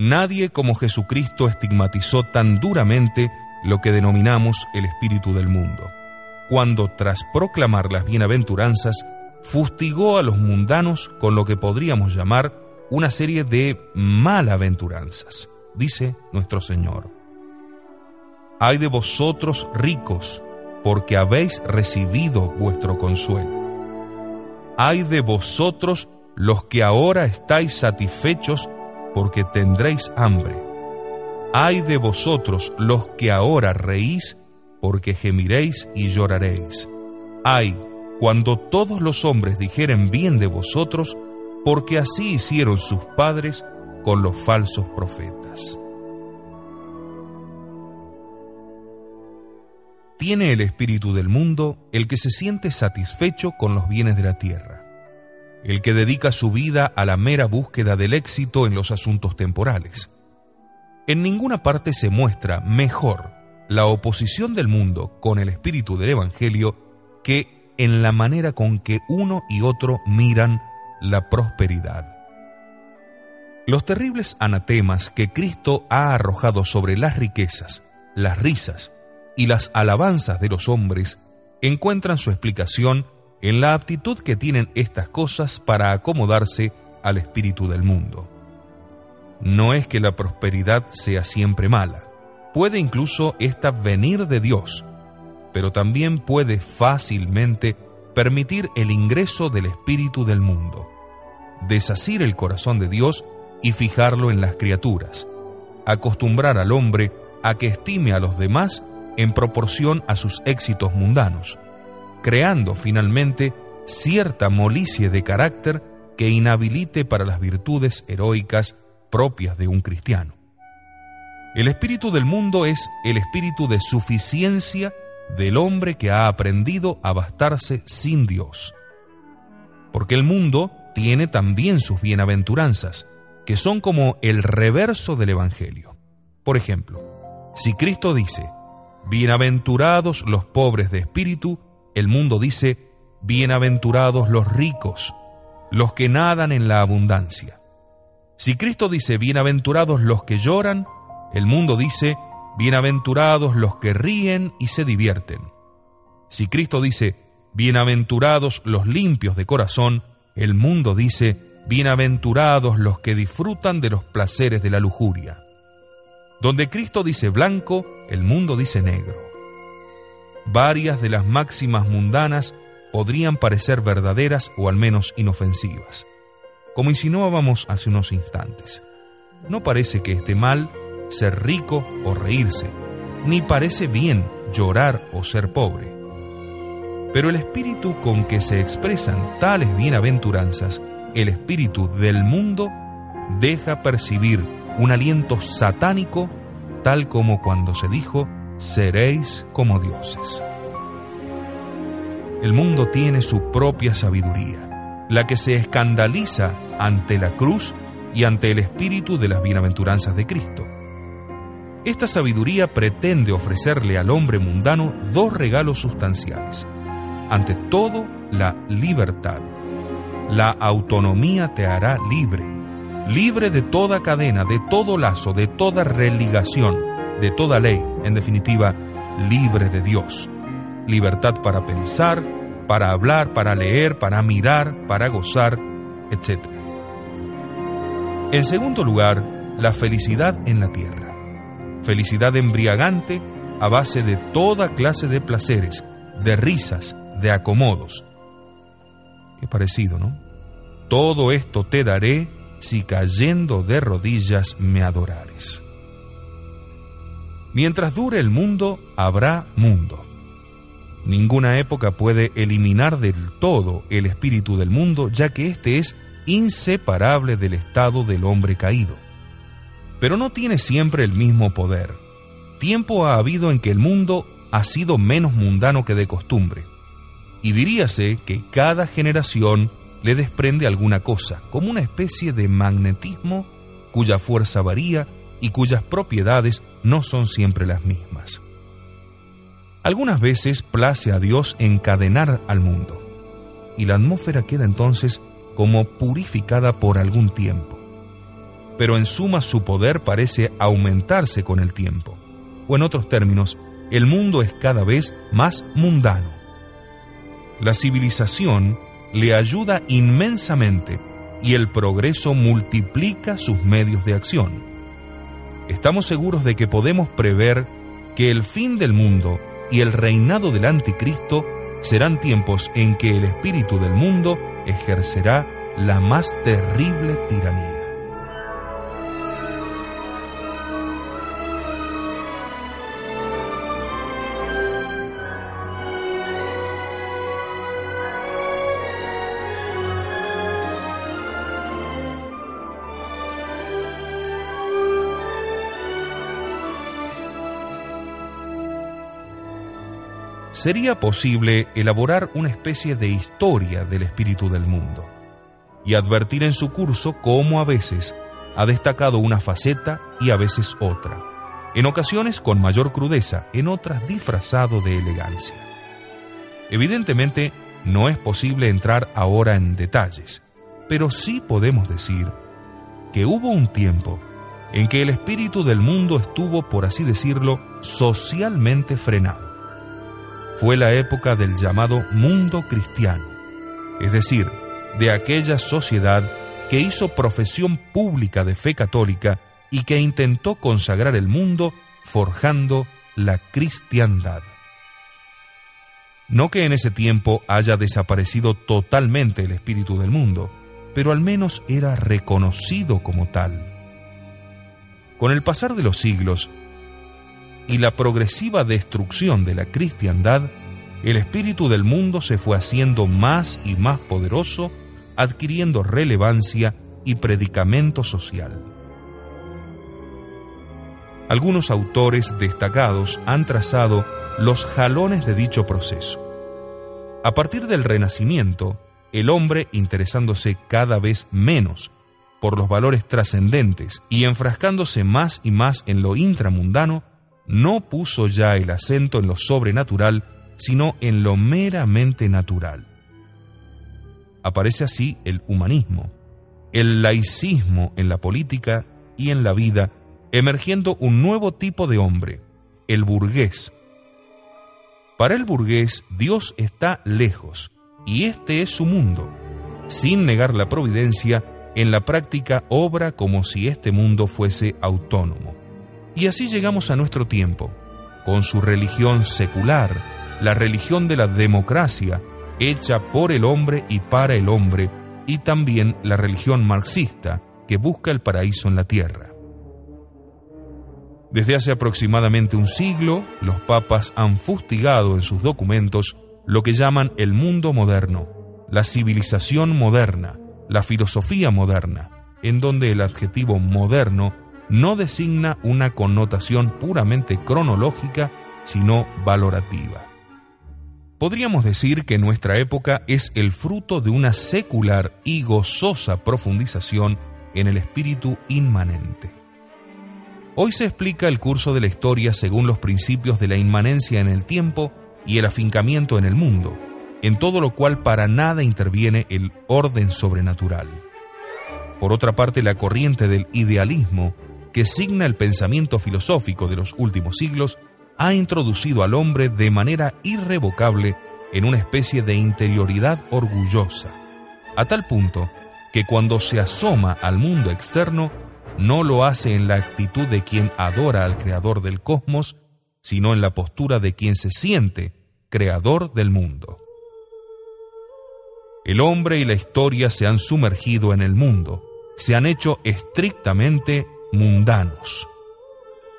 Nadie como Jesucristo estigmatizó tan duramente lo que denominamos el espíritu del mundo, cuando tras proclamar las bienaventuranzas, fustigó a los mundanos con lo que podríamos llamar una serie de malaventuranzas, dice nuestro Señor. Ay de vosotros ricos, porque habéis recibido vuestro consuelo. Ay de vosotros los que ahora estáis satisfechos porque tendréis hambre. Ay de vosotros los que ahora reís, porque gemiréis y lloraréis. Ay, cuando todos los hombres dijeren bien de vosotros, porque así hicieron sus padres con los falsos profetas. Tiene el espíritu del mundo el que se siente satisfecho con los bienes de la tierra el que dedica su vida a la mera búsqueda del éxito en los asuntos temporales. En ninguna parte se muestra mejor la oposición del mundo con el espíritu del Evangelio que en la manera con que uno y otro miran la prosperidad. Los terribles anatemas que Cristo ha arrojado sobre las riquezas, las risas y las alabanzas de los hombres encuentran su explicación en la aptitud que tienen estas cosas para acomodarse al espíritu del mundo. No es que la prosperidad sea siempre mala, puede incluso esta venir de Dios, pero también puede fácilmente permitir el ingreso del espíritu del mundo, desasir el corazón de Dios y fijarlo en las criaturas, acostumbrar al hombre a que estime a los demás en proporción a sus éxitos mundanos, creando finalmente cierta molicie de carácter que inhabilite para las virtudes heroicas propias de un cristiano. El espíritu del mundo es el espíritu de suficiencia del hombre que ha aprendido a bastarse sin Dios. Porque el mundo tiene también sus bienaventuranzas, que son como el reverso del Evangelio. Por ejemplo, si Cristo dice, Bienaventurados los pobres de espíritu, el mundo dice, bienaventurados los ricos, los que nadan en la abundancia. Si Cristo dice, bienaventurados los que lloran, el mundo dice, bienaventurados los que ríen y se divierten. Si Cristo dice, bienaventurados los limpios de corazón, el mundo dice, bienaventurados los que disfrutan de los placeres de la lujuria. Donde Cristo dice blanco, el mundo dice negro varias de las máximas mundanas podrían parecer verdaderas o al menos inofensivas. Como insinuábamos hace unos instantes, no parece que esté mal ser rico o reírse, ni parece bien llorar o ser pobre. Pero el espíritu con que se expresan tales bienaventuranzas, el espíritu del mundo, deja percibir un aliento satánico tal como cuando se dijo seréis como dioses. El mundo tiene su propia sabiduría, la que se escandaliza ante la cruz y ante el espíritu de las bienaventuranzas de Cristo. Esta sabiduría pretende ofrecerle al hombre mundano dos regalos sustanciales. Ante todo, la libertad. La autonomía te hará libre, libre de toda cadena, de todo lazo, de toda religación, de toda ley, en definitiva, libre de Dios. Libertad para pensar, para hablar, para leer, para mirar, para gozar, etc. En segundo lugar, la felicidad en la tierra. Felicidad embriagante a base de toda clase de placeres, de risas, de acomodos. Qué parecido, ¿no? Todo esto te daré si cayendo de rodillas me adorares. Mientras dure el mundo, habrá mundo. Ninguna época puede eliminar del todo el espíritu del mundo, ya que éste es inseparable del estado del hombre caído. Pero no tiene siempre el mismo poder. Tiempo ha habido en que el mundo ha sido menos mundano que de costumbre, y diríase que cada generación le desprende alguna cosa, como una especie de magnetismo cuya fuerza varía y cuyas propiedades no son siempre las mismas. Algunas veces place a Dios encadenar al mundo, y la atmósfera queda entonces como purificada por algún tiempo. Pero en suma su poder parece aumentarse con el tiempo, o en otros términos, el mundo es cada vez más mundano. La civilización le ayuda inmensamente y el progreso multiplica sus medios de acción. Estamos seguros de que podemos prever que el fin del mundo y el reinado del anticristo serán tiempos en que el espíritu del mundo ejercerá la más terrible tiranía. Sería posible elaborar una especie de historia del espíritu del mundo y advertir en su curso cómo a veces ha destacado una faceta y a veces otra, en ocasiones con mayor crudeza, en otras disfrazado de elegancia. Evidentemente, no es posible entrar ahora en detalles, pero sí podemos decir que hubo un tiempo en que el espíritu del mundo estuvo, por así decirlo, socialmente frenado fue la época del llamado mundo cristiano, es decir, de aquella sociedad que hizo profesión pública de fe católica y que intentó consagrar el mundo forjando la cristiandad. No que en ese tiempo haya desaparecido totalmente el espíritu del mundo, pero al menos era reconocido como tal. Con el pasar de los siglos, y la progresiva destrucción de la cristiandad, el espíritu del mundo se fue haciendo más y más poderoso, adquiriendo relevancia y predicamento social. Algunos autores destacados han trazado los jalones de dicho proceso. A partir del Renacimiento, el hombre interesándose cada vez menos por los valores trascendentes y enfrascándose más y más en lo intramundano, no puso ya el acento en lo sobrenatural, sino en lo meramente natural. Aparece así el humanismo, el laicismo en la política y en la vida, emergiendo un nuevo tipo de hombre, el burgués. Para el burgués, Dios está lejos, y este es su mundo. Sin negar la providencia, en la práctica obra como si este mundo fuese autónomo. Y así llegamos a nuestro tiempo, con su religión secular, la religión de la democracia, hecha por el hombre y para el hombre, y también la religión marxista, que busca el paraíso en la tierra. Desde hace aproximadamente un siglo, los papas han fustigado en sus documentos lo que llaman el mundo moderno, la civilización moderna, la filosofía moderna, en donde el adjetivo moderno no designa una connotación puramente cronológica, sino valorativa. Podríamos decir que nuestra época es el fruto de una secular y gozosa profundización en el espíritu inmanente. Hoy se explica el curso de la historia según los principios de la inmanencia en el tiempo y el afincamiento en el mundo, en todo lo cual para nada interviene el orden sobrenatural. Por otra parte, la corriente del idealismo que signa el pensamiento filosófico de los últimos siglos, ha introducido al hombre de manera irrevocable en una especie de interioridad orgullosa, a tal punto que cuando se asoma al mundo externo, no lo hace en la actitud de quien adora al creador del cosmos, sino en la postura de quien se siente creador del mundo. El hombre y la historia se han sumergido en el mundo, se han hecho estrictamente mundanos.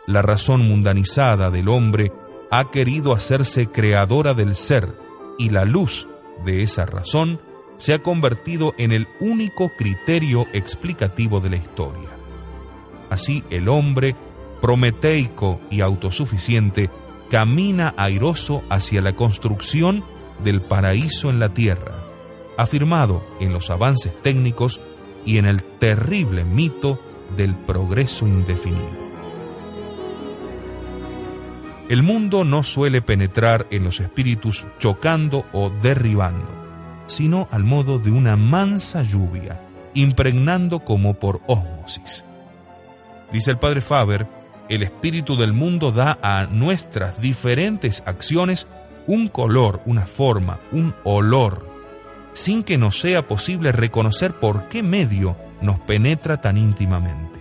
La razón mundanizada del hombre ha querido hacerse creadora del ser y la luz de esa razón se ha convertido en el único criterio explicativo de la historia. Así el hombre, prometeico y autosuficiente, camina airoso hacia la construcción del paraíso en la tierra, afirmado en los avances técnicos y en el terrible mito del progreso indefinido. El mundo no suele penetrar en los espíritus chocando o derribando, sino al modo de una mansa lluvia, impregnando como por ósmosis. Dice el padre Faber, el espíritu del mundo da a nuestras diferentes acciones un color, una forma, un olor, sin que nos sea posible reconocer por qué medio nos penetra tan íntimamente.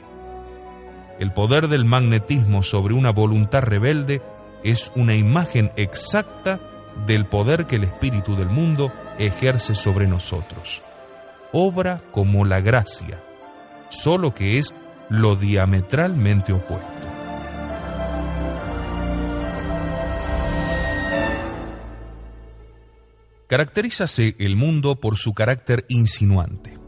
El poder del magnetismo sobre una voluntad rebelde es una imagen exacta del poder que el espíritu del mundo ejerce sobre nosotros. Obra como la gracia, solo que es lo diametralmente opuesto. Caracterízase el mundo por su carácter insinuante.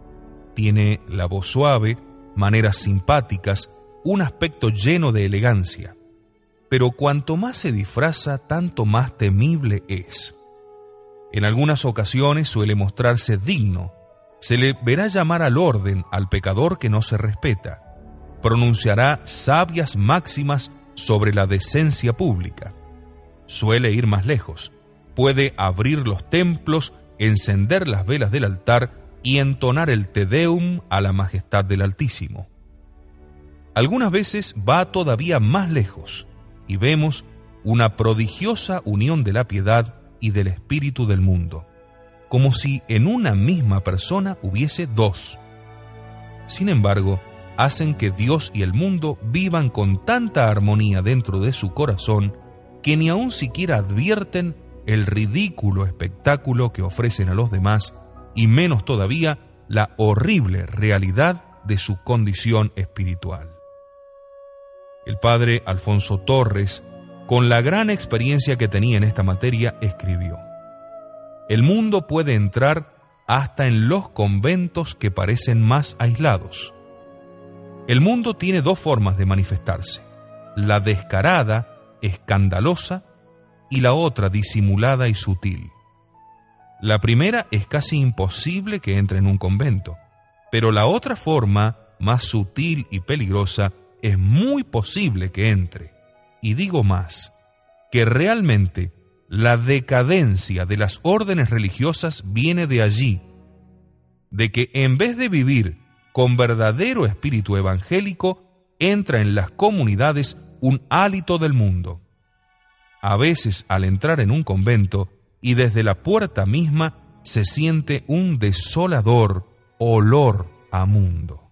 Tiene la voz suave, maneras simpáticas, un aspecto lleno de elegancia. Pero cuanto más se disfraza, tanto más temible es. En algunas ocasiones suele mostrarse digno. Se le verá llamar al orden al pecador que no se respeta. Pronunciará sabias máximas sobre la decencia pública. Suele ir más lejos puede abrir los templos, encender las velas del altar y entonar el Te Deum a la majestad del Altísimo. Algunas veces va todavía más lejos y vemos una prodigiosa unión de la piedad y del espíritu del mundo, como si en una misma persona hubiese dos. Sin embargo, hacen que Dios y el mundo vivan con tanta armonía dentro de su corazón que ni aun siquiera advierten el ridículo espectáculo que ofrecen a los demás y menos todavía la horrible realidad de su condición espiritual. El padre Alfonso Torres, con la gran experiencia que tenía en esta materia, escribió, El mundo puede entrar hasta en los conventos que parecen más aislados. El mundo tiene dos formas de manifestarse, la descarada, escandalosa, y la otra disimulada y sutil. La primera es casi imposible que entre en un convento, pero la otra forma, más sutil y peligrosa, es muy posible que entre. Y digo más, que realmente la decadencia de las órdenes religiosas viene de allí, de que en vez de vivir con verdadero espíritu evangélico, entra en las comunidades un hálito del mundo a veces al entrar en un convento y desde la puerta misma se siente un desolador olor a mundo.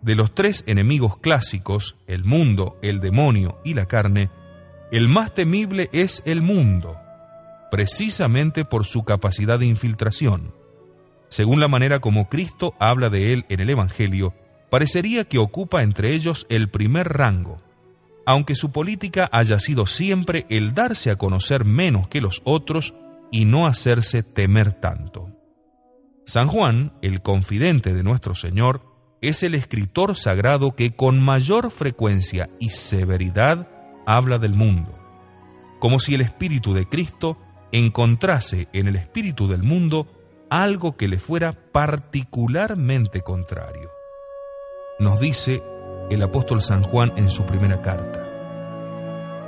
De los tres enemigos clásicos, el mundo, el demonio y la carne, el más temible es el mundo, precisamente por su capacidad de infiltración. Según la manera como Cristo habla de él en el Evangelio, parecería que ocupa entre ellos el primer rango, aunque su política haya sido siempre el darse a conocer menos que los otros y no hacerse temer tanto. San Juan, el confidente de nuestro Señor, es el escritor sagrado que con mayor frecuencia y severidad habla del mundo, como si el Espíritu de Cristo encontrase en el Espíritu del mundo algo que le fuera particularmente contrario. Nos dice el apóstol San Juan en su primera carta.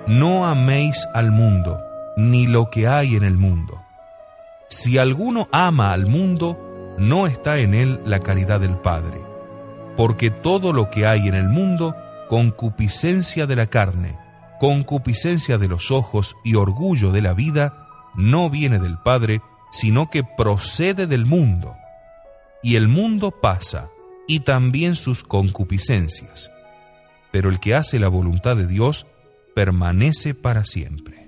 No améis al mundo, ni lo que hay en el mundo. Si alguno ama al mundo, no está en él la caridad del Padre, porque todo lo que hay en el mundo, concupiscencia de la carne, concupiscencia de los ojos y orgullo de la vida, no viene del Padre, sino que procede del mundo. Y el mundo pasa, y también sus concupiscencias. Pero el que hace la voluntad de Dios permanece para siempre.